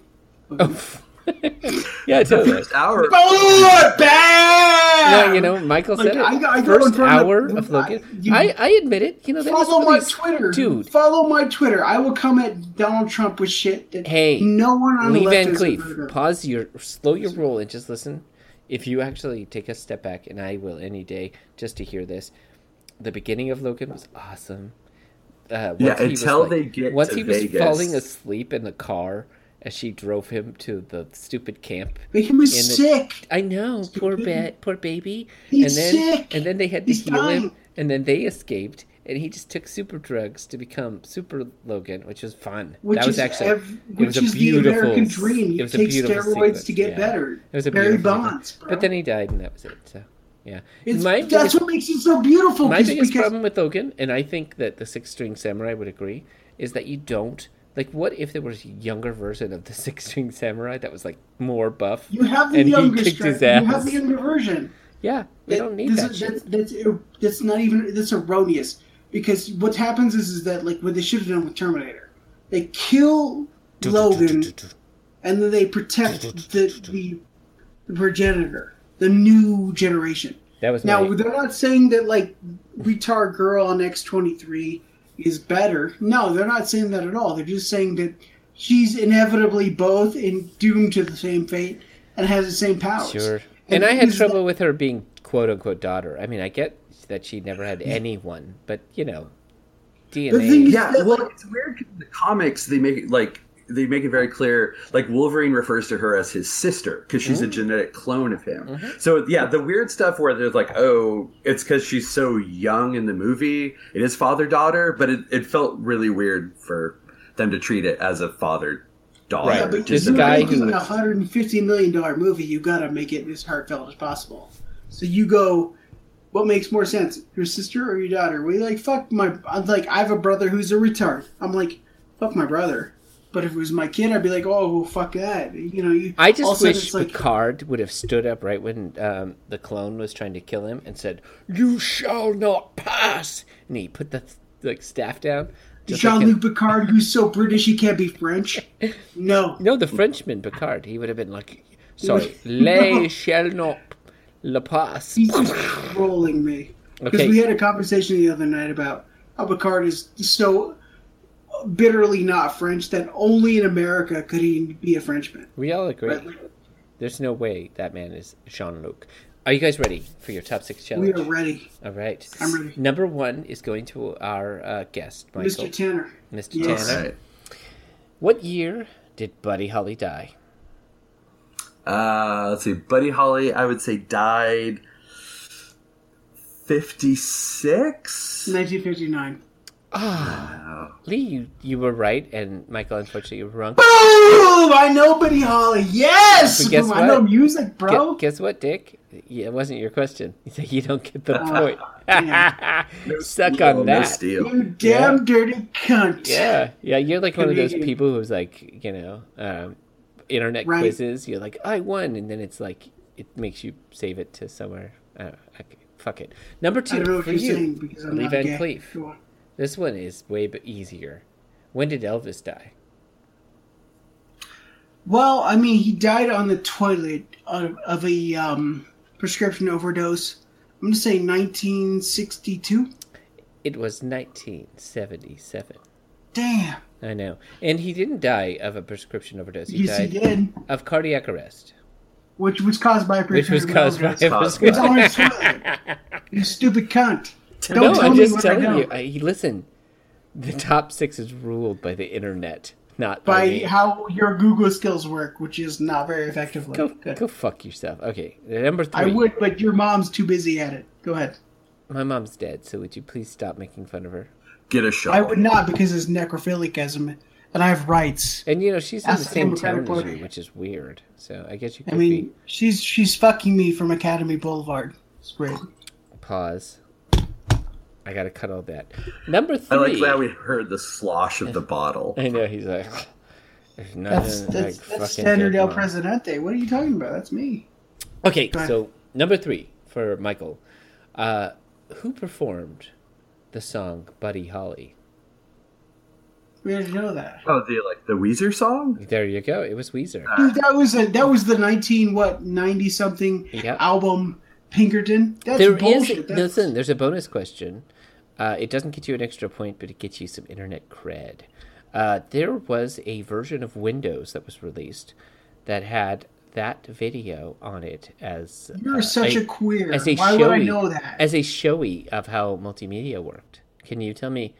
yeah, totally. First hour. Oh, bam! No, you know, Michael Like, said it. I I First front of- hour of Logan. I- you- I, I admit it. You know, that was Follow my Twitter, dude. Follow my Twitter. I will come at Donald Trump with shit that Hey, no one on Lee the left Van has Clief, ever pause your, slow your roll and just listen. If you actually take a step back, and I will any day, just to hear this, the beginning of Logan was awesome. Uh, Yeah, once he was, until like- they get once to he was Vegas. falling asleep in the car as she drove him to the stupid camp. But he was the- sick. I know, poor ba- poor baby. He's and then sick. and then they had to He's heal him, and then they escaped, and he just took super drugs to become Super Logan, which was fun. Which that was is actually ev- it which was a is the beautiful American dream. It was a beautiful steroids sequence, to get yeah. better. It was a Barry Bonds, bro. But then he died, and that was it. So yeah, It's, my that's biggest, what makes it so beautiful. My biggest because problem with Logan, and I think that the Six String Samurai would agree, is that you don't. Like, what if there was a younger version of the Six String Samurai that was like more buff? you have the and he younger kicked strength. his You have the younger version. Yeah, we don't need This that is- shit. That's, that's, that's not even that's erroneous because what happens is is that like what they should have done with Terminator, they kill Logan and then they protect the the, the progenitor, the new generation. That was Now my, they're not saying that like retard girl on X twenty three is better. No, they're not saying that at all. They're just saying that she's inevitably both and doomed to the same fate and has the same powers. Sure. And I had is trouble with her being quote unquote daughter. I mean, I get that she never had anyone, but you know, thing DNA. is- Yeah, that, well, like- it's weird. in the comics they make it like they make it very clear. Like Wolverine refers to her as his sister because she's a mm-hmm. genetic clone of him. Mm-hmm. So yeah, the weird stuff where there's like, oh, it's because she's so young in the movie. It is father daughter, but it, it felt really weird for them to treat it as a father daughter. Right, Yeah, but This guy making who- a hundred and fifty million dollar movie. You gotta make it as heartfelt as possible. So you go, what makes more sense, your sister or your daughter? We like fuck my. I'm like I have a brother who's a retard. I'm like, fuck my brother. But if it was my kid, I'd be like, "Oh, well, fuck that!" You know. You, I just of a sudden wish like, Picard would have stood up right when um, the clone was trying to kill him and said, "You shall not pass," and he put the like staff down. like Jean Luc Picard, who's so British he can't be French. No, no, the Frenchman Picard. He would have been like, "Sorry, les shall not le pass." he's just trolling me. Because Okay. we had a conversation the other night about how Picard is so bitterly not French that only in America could he be a Frenchman. We all agree. Right? There's no way that man is Jean Luc. Are you guys ready for your top six challenge? We challenge? are ready, All right. I'm ready. Number one is going to our uh, guest, Michael. Mr. Tanner. Mr. Yes. Tanner. Alright. What year did Buddy Holly die? Uh, let's see. Buddy Holly, I would say died 56? 1959. Ah, Lee, you, you were right, and Michael, unfortunately, you were wrong. Boom! I know Buddy Holly. Yes! But guess I know music, bro. Gu- guess what, Dick? Yeah, it wasn't your question. You said you don't get the Uh, point. No Suck steal, on no that. steal. you damn dirty cunt. Yeah, yeah, you're like one of those people who's like, you know, um, internet Right. quizzes. You're like, I won, and then it's like it makes you save it to somewhere. Uh, okay, fuck it. Number I don't know two what for you're you. saying because I'm Lee not Van gay. Clief. Go on. This one is way easier. When did Elvis die? Well, I mean, he died on the toilet of, of a um, prescription overdose. I'm going to say 1962. It was 1977. Damn. I know, and he didn't die of a prescription overdose. He Yes, he did. of cardiac arrest, Which was caused by a which was prescription caused by overdose. a Caused It's prescription. on his toilet. You stupid cunt. Don't no, tell I'm me just what I telling know. you. I, listen, the top six is ruled by the internet, not by, By how your Google skills work, which is not very effectively. Go, go fuck yourself. Okay, number three. I would, but your mom's too busy at it. Go ahead. My mom's dead, so would you please stop making fun of her? Get a shot. I would not because it's necrophilicism, and I have rights. And you know she's in the the same Democratic town as you, which is weird. So I guess you I could mean, she's she's fucking me from Academy Boulevard. It's great. pause. I gotta cut all that. Number three. I three. like that we heard the slosh of the bottle. I know he's like. There's That's nothing that's, like that's standard El Presidente. What are you talking about? That's me. Okay, Go ahead. so number three for Michael. Uh, who performed the song Buddy Holly? We already know that. Oh, the like the Weezer song? There you go. It was Weezer. Dude, that was a that was the nineteen what ninety something Yep. album Pinkerton. That's There is bullshit. That's, listen. There's a bonus question. Uh, it doesn't get you an extra point, but it gets you some internet cred. Uh, there was a version of Windows that was released that had that video on it as You're uh, such a, queer. as a Why showy, would I know that? as a showy of how multimedia worked. Can you tell me?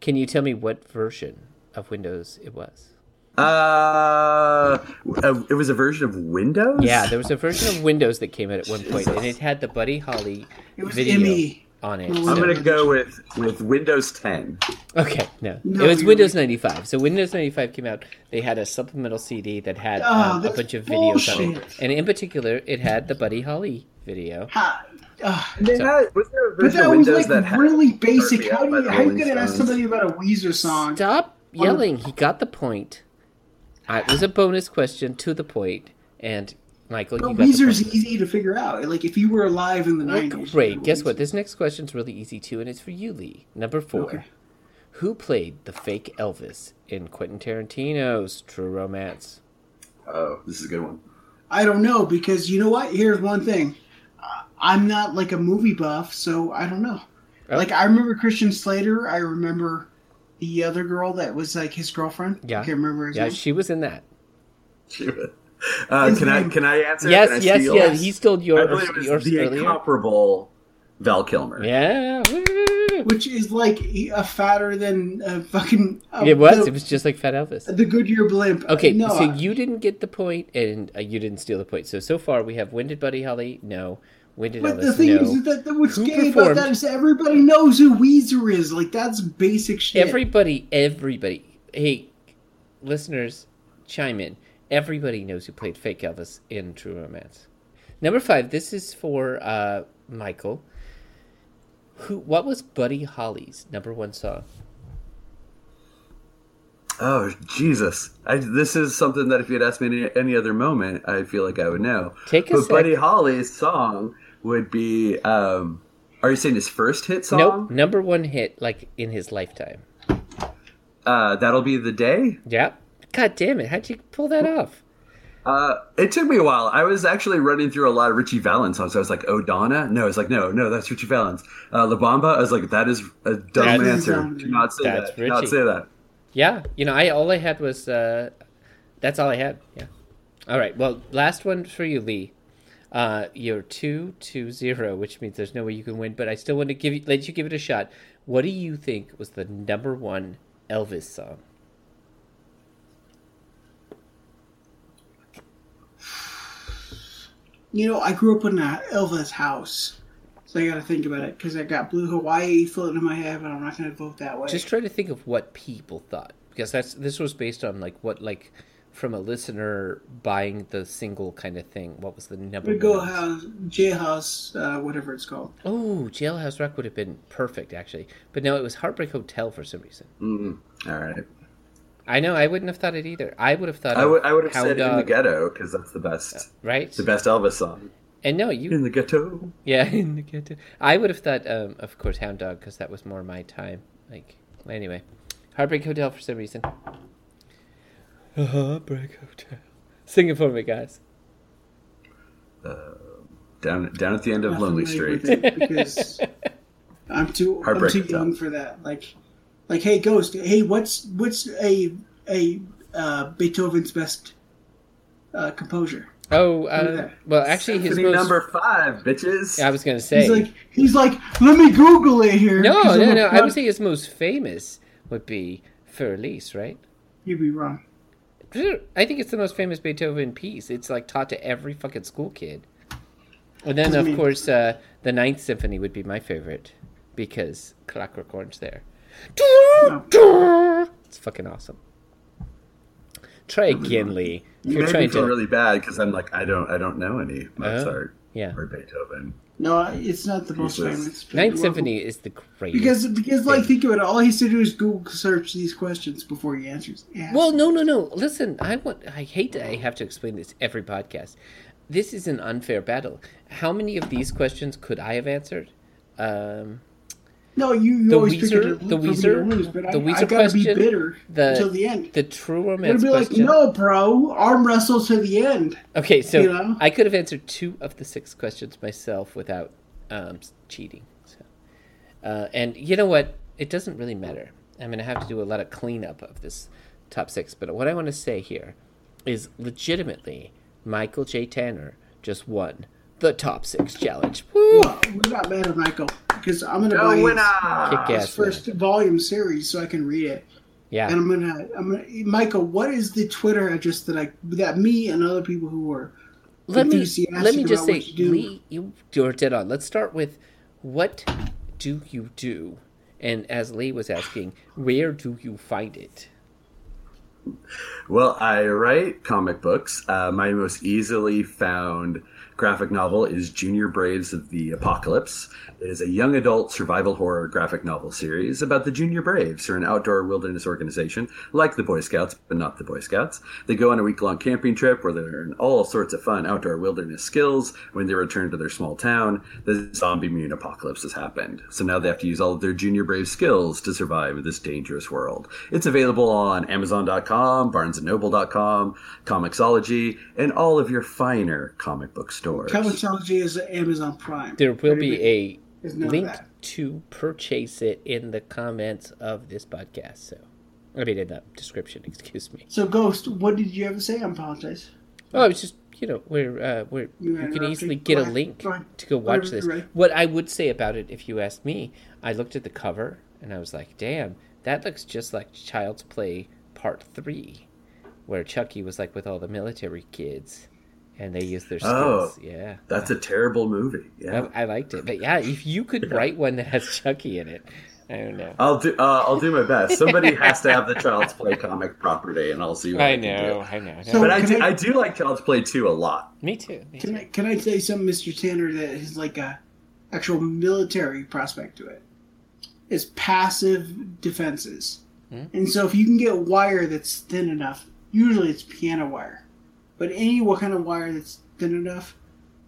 Can you tell me what version of Windows it was? Uh, uh, it was a version of Windows. Yeah, there was a version of Windows that came out at one point, and it had the Buddy Holly It was video ME. on it. I'm I'm so- gonna go with with Windows 10. Okay, no. No, it was you're Windows 95. So Windows 95 came out. They had a supplemental CD that had Oh, um, a bunch of videos on it. And in particular, it had the Buddy Holly video. Ha, uh, They had- was there a but that was like that really basic. How Up do you the how you gonna ask somebody about a Weezer song? Stop yelling. He got the point. Uh, it was a bonus question to the point, and Michael, But you got Weezer's point. easy to figure out. Like if you were alive in the Well, nineties. Great. Guess what? This next question's really easy too, and it's for you, Lee. Number four. Okay. Who played the fake Elvis in Quentin Tarantino's True Romance? Oh, this is a good one. I don't know because you know what? Here's one thing. Uh, I'm not like a movie buff, so I don't know. Oh. Like I remember Christian Slater. I remember the other girl that was like his girlfriend. Yeah. I can't remember his Yeah, name. she was in that. Uh, His can I can I answer? Yes, I yes, steal? yes. He stole I yours, believe it was yours the earlier. incomparable Val Kilmer. Yeah. Which is like a fatter than a fucking. Uh, It was. The, It was just like Fat Elvis. the Goodyear blimp. Okay, no, so you didn't get the point, and uh, you didn't steal the point. So so far, we have when did Buddy Holly? No. When did But the thing no. is that, that what's Who gay about performed? that is everybody knows who Weezer is. Like that's basic shit. Everybody, everybody. Hey, listeners, chime in. Everybody knows who played fake Elvis in True Romance. Number five. This is for uh, Michael. Who? What was Buddy Holly's number one song? Oh Jesus! I, this is something that if you had asked me any, any other moment, I feel like I would know. Take a but sec. Buddy Holly's song would be. Um, are you saying his first hit song? Nope, number one hit like in his lifetime. Uh, That'll be the day. Yep. God damn it! How'd you pull that off? Uh, it took me a while. I was actually running through a lot of Ritchie Valens songs. I was like, "Oh, Donna." No, I was like, "No, no, that's Ritchie Valens." Uh, La Bamba. I was like, "That is a dumb That's- answer. Do not say That's that. Do not say that." Yeah, you know, I all I had was uh, that's all I had. Yeah. All right. Well, last one for you, Lee. Uh, you're two to zero, which means there's no way you can win. But I still want to give you let you give it a shot. What do you think was the number one Elvis song? You know, I grew up in a Elvis house, so I got to think about it because I got Blue Hawaii floating in my head, but I'm not going to vote that way. Just try to think of what people thought because that's this was based on like what like from a listener buying the single kind of thing. What was the number? we go one? house, jailhouse, uh, whatever it's called. Oh, Jailhouse Rock would have been perfect actually, but no, it was Heartbreak Hotel for some reason. Mm, all right. I know I wouldn't have thought it either. I would have thought I would. I would have Hound said "In the Ghetto" because that's the best. right? The best Elvis song. And no, you In the ghetto. yeah, in the ghetto. I would have thought, um, of course, Hound Dog because that was more my time. Like anyway, Heartbreak Hotel for some reason. Heartbreak Hotel. Sing it for me, guys. Down down at the end of Not Lonely Street. because I'm too I'm too Hotel. young for that. Like, like, hey, Ghost, hey, what's what's a a uh, Beethoven's best uh, composure? Oh, uh, well, actually, his most. number five, bitches. I was gonna say. He's like, he's like, let me Google it here. no, 'cause I'm no, a no. I would say his most famous would be Fur-Elise, right? You'd be wrong. I think it's the most famous Beethoven piece. It's like taught to every fucking school kid. And then, of mean- course, uh, the Ninth Symphony would be my favorite because Clockwork Orange there. It's fucking awesome. Try again, Lee. If You you're made me trying feel to, really bad because I'm like I don't I don't know any Mozart yeah. or Beethoven. No, it's not the most Useless. famous. Ninth you're Symphony is the greatest. Because because like think about it, all he has to do is Google search these questions before he answers. Yeah. Well, no, no, no. Listen, I want. I hate that I have to explain this every podcast. This is an unfair battle. How many of these questions could I have answered? Um, no, you, you the always Weezer- the Weezer- lose, but the I, Weezer I gotta be bitter the- until the end. the true It'll romance be like, question. no, bro, arm wrestle to the end. Okay, so You know? I could have answered two of the six questions myself without um, cheating. So, uh, and you know what? It doesn't really matter. I'm going to have to do a lot of cleanup of this top six. But what I want to say here is legitimately, Michael J. Tanner just won the top six challenge. Woo! Well, we're not mad at Michael because I'm gonna Go buy his, winner! Kick his ass, first volume series so I can read it. Yeah. And I'm gonna, I'm gonna, Michael, what is the Twitter address that I that me and other people who are let me enthusiastic let me just about say, what you do. Lee, you you're dead on. Let's start with what do you do? And as Lee was asking, where do you find it? Well, I write comic books. Uh, my most easily found graphic novel is Junior Braves of the Apocalypse. It is a young adult survival horror graphic novel series about the Junior Braves, who are an outdoor wilderness organization like the Boy Scouts, but not the Boy Scouts. They go on a week long camping trip where they learn all sorts of fun outdoor wilderness skills. When they return to their small town, the zombie immune apocalypse has happened. So now they have to use all of their Junior Brave skills to survive this dangerous world. It's available on Amazon.com, BarnesandNoble.com, Comixology, and all of your finer comic book stores. Comixology is Amazon Prime. There will be a There's none of link that. to purchase it in the comments of this podcast. So, I mean, in the description. Excuse me. So, Ghost, what did you have to say? I apologize. Oh, it's just you know where uh, where You you, can interrupted. easily Go get a ahead. link Go to go watch Whatever this. you're. What I would say about it, if you asked me, I looked at the cover and I was like, "Damn, that looks just like Child's Play Part Three, where Chucky was like with all the military kids, and they use their Oh. skills." Yeah, That's a terrible movie. Yeah. I, I liked it, but yeah, if you could write one that has Chucky in it, I don't know. I'll do. Uh, I'll do my best. Somebody has to have the Child's Play comic property, and I'll see what I, I can know, do. I know. I know. So- But I do. I- I do like Child's Play 2 a lot. me too. Me Can too. I can I say something, Mr. Tanner, that is like a actual military prospect to it? Is passive defenses. And so if you can get wire that's thin enough, usually it's piano wire, but any what kind of wire that's thin enough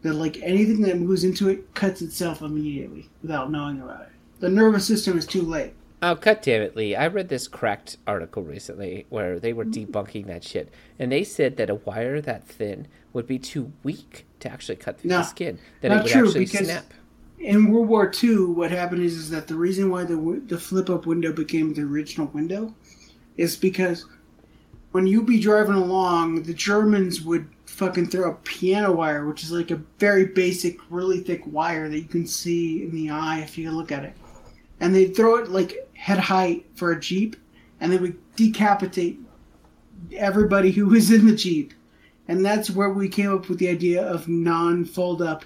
that like anything that moves into it cuts itself immediately without knowing about it. The nervous system is too late. Oh, cut damn it, Lee. I read this cracked article recently where they were debunking that shit. And they said that a wire that thin would be too weak to actually cut through No, the skin. That it would true, actually snap. In World War II, what happened is, is that the reason why the the flip up window became the original window is because when you'd be driving along, the Germans would fucking throw a piano wire, which is like a very basic, really thick wire that you can see in the eye if you look at it, and they'd throw it like head height for a jeep, and they would decapitate everybody who was in the jeep, and that's where we came up with the idea of non-fold up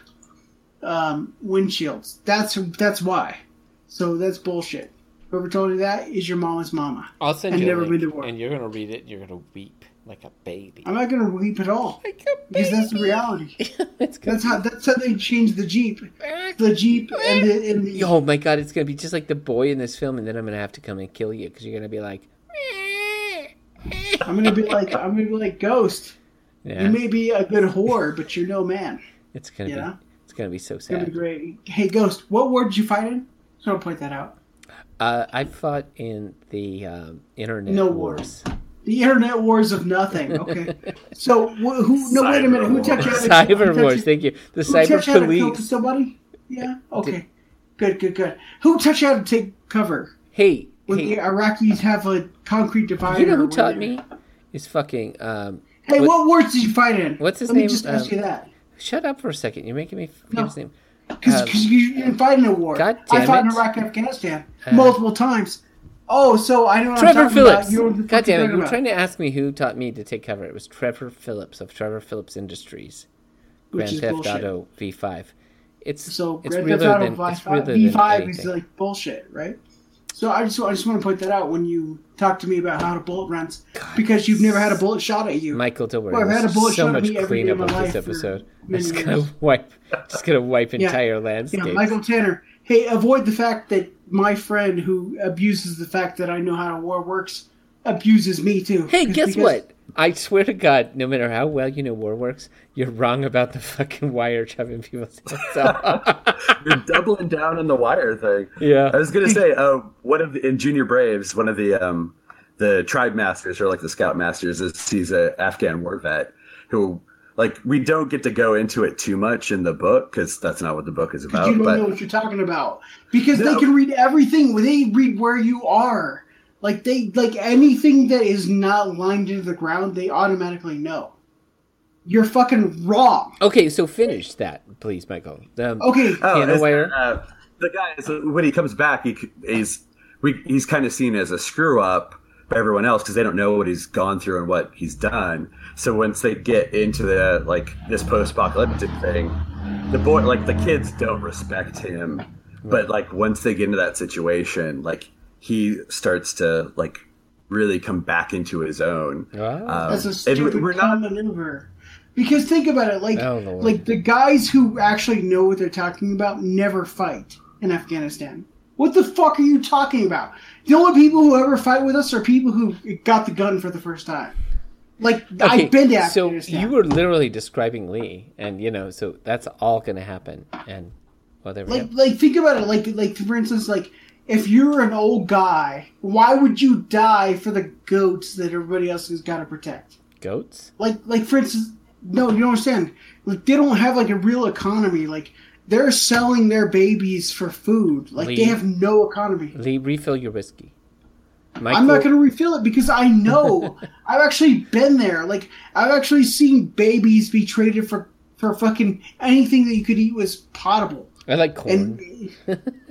um, windshields. That's that's why. So that's bullshit. Whoever told you that is your mama's mama. I'll send I've you a never link, been to war. and you're gonna read it. and You're gonna weep like a baby. I'm not gonna weep at all Like a because that's the reality. it's gonna That's how that's how they changed the Jeep. The Jeep and the, and the Oh my god, it's gonna be just like the boy in this film, and then I'm gonna have to come and kill you because you're gonna be like, I'm gonna be like I'm gonna be like Ghost. yeah, You may be a good whore, but you're no man. it's gonna you be, know? it's gonna be so It's gonna be sad. great. Hey Ghost, what war did you fight in? So I'll point that out. Uh, I fought in the um, internet No wars. The internet wars of nothing. Okay. so wh- who? No, wait a minute. Who Cyber touched wars. you? out who Cyber touched wars. you- Thank you. The Who cyber touched you out to police. somebody? Yeah. Okay. Good. Good. Good. Who touched you out to take cover Hey, when hey, the Iraqis have a concrete divider? you know who taught me? Is fucking. Um, Hey, what- what, wars did you fight in? What's his Let me name? just ask Um, you that. shut up for a second. You're making me forget No. his name. Because you didn't fight in a war. God I damn fought in. Iraq and Afghanistan Uh, multiple times. Oh, so I don't know what Trevor I'm Phillips. God damn it. You were trying to ask me who taught me to take cover. It was Trevor Phillips of Trevor Phillips Industries. Which Grand is Theft bullshit. Auto V5. It's So it's Grand Theft Auto than V5, it's realer than V5 is like bullshit, right? So I just I just want to point that out when you talk to me about how to bullet runs because you've never had a bullet shot at you. Michael, don't worry. Well, I've had a bullet so shot at much me every day cleanup of this episode. I'm just gonna wipe, just gonna wipe Yeah. entire Yeah. Michael Tanner. Hey, avoid the fact that my friend who abuses the fact that I know how a war works abuses me too. Hey, guess what? I swear to God, no matter how well you know war works, you're wrong about the fucking wire shoving people's heads off. You're doubling down on the wire thing. yeah. I was gonna say, uh, one of the, in Junior Braves, one of the um, the tribe masters or like the scout masters is he's a Afghan war vet who like we don't get to go into it too much in the book because that's not what the book is about. you don't But know what you're talking about because No. they can read everything. They read where you are. Like they like anything that is not lined into the ground, they automatically know. You're fucking wrong. Okay, so finish that, please, Michael. Um, Okay, Oh, Piano is wire? that, uh, the guy is when he comes back, he he's we, he's kind of seen as a screw up by everyone else because they don't know what he's gone through and what he's done. So once they get into the like this post-apocalyptic thing, the boy like the kids don't respect him, but like once they get into that situation, like he starts to like really come back into his own. Ah. Um, that's a and stupid we're not maneuver. Because think about it, like Oh, like the guys who actually know what they're talking about never fight in Afghanistan. What the fuck are you talking about? The only people who ever fight with us are people who got the gun for the first time. Like Okay, I've been to Afghanistan. so you were literally describing Lee, and you know, so that's all going to happen. And well, there we like go. like think about it like like for instance like if you're an old guy why would you die for the goats that everybody else has got to protect Goats? like like for instance no you don't understand like they don't have like a real economy like they're selling their babies for food like they have no economy Lee, refill your whiskey. Michael, I'm not going to refill it because I know I've actually been there. Like I've actually seen babies be traded for for fucking anything that you could eat was potable. I like corn. And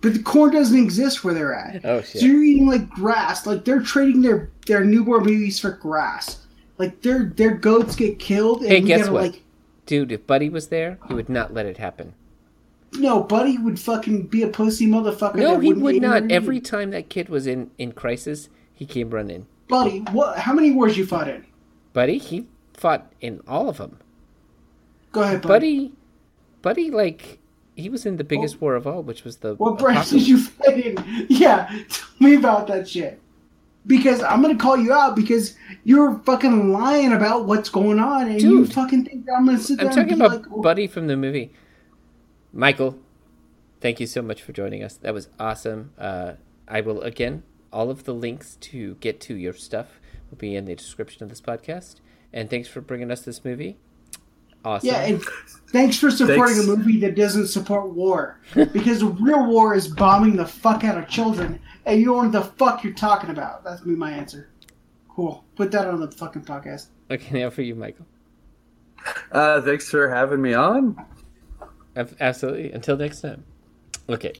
but the corn doesn't exist where they're at. oh So shit! you're eating like grass. Like they're trading their their newborn babies for grass. Like their their goats get killed and Hey, guess gotta what? like Dude, if Buddy was there, he would not let it happen. no, Buddy would fucking be a pussy motherfucker. No, he would not. Every time that kid was in in crisis, he came running. Buddy, what? How many wars you fought in? Buddy, he fought in all of them. Go ahead, Buddy. Buddy, Buddy, like he was in the biggest war of all, which was the What branch did you fight in? Yeah, tell me about that shit. because I'm gonna call you out because you're fucking lying about what's going on, and you fucking think that I'm gonna sit there I'm talking about like, oh, Buddy from the movie. Michael, thank you so much for joining us. That was awesome. Uh, I will again. All of the links to get to your stuff will be in the description of this podcast. And thanks for bringing us this movie. Awesome. Yeah, and thanks for supporting Thanks. a movie that doesn't support war. Because the real war is bombing the fuck out of children, and you don't know what the fuck you're talking about. That's me my answer. Cool. Put that on the fucking podcast. okay, now for you, Michael. Uh, thanks for having me on. Absolutely. Until next time. Okay.